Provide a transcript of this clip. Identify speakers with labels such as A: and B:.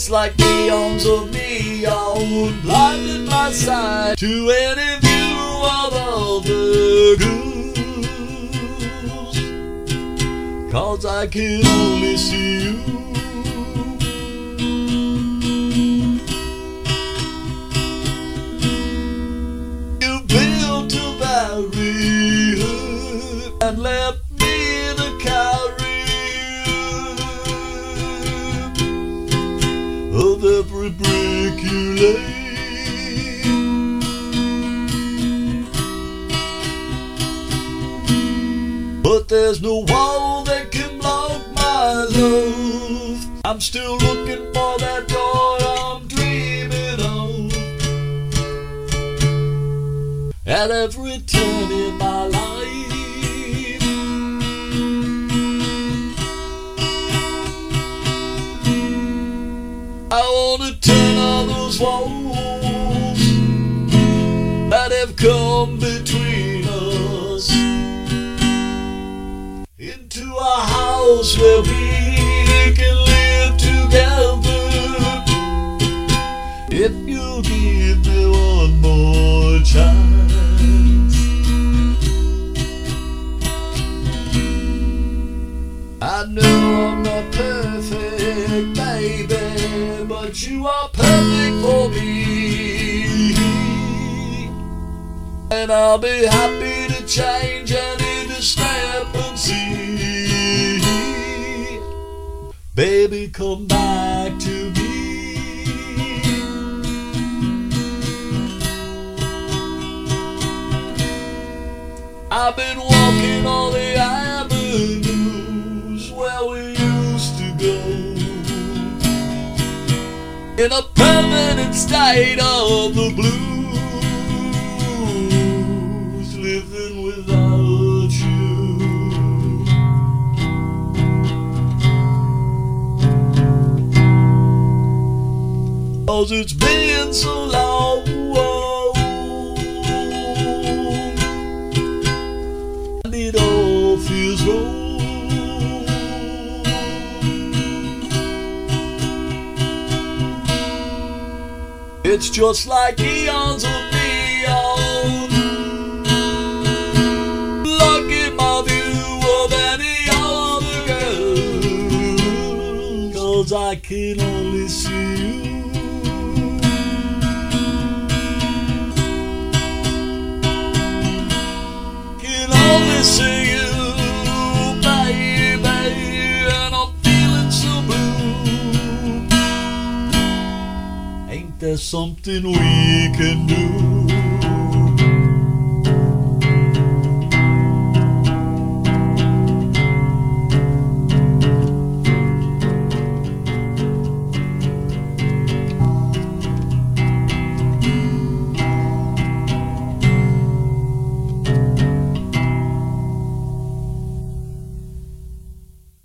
A: It's like the eons of me neon blinding my sight to any view of other girls. Cause I can only see you. You built a barrier and left lay. But there's no wall that can block my love. I'm still looking for that door I'm dreaming of. At every turn in my I wanna turn all those walls that have come between us into a house where we but you are perfect for me. And I'll be happy to change any discrepancy. Baby, come back to me. I've been in a permanent state of the blues, living without you. Cause it's been so long. And it all feels wrong. It's just like eons of neon. Blocking my view of any other girl. Cause I can only see you. Can only see blue. Ain't there something we can do?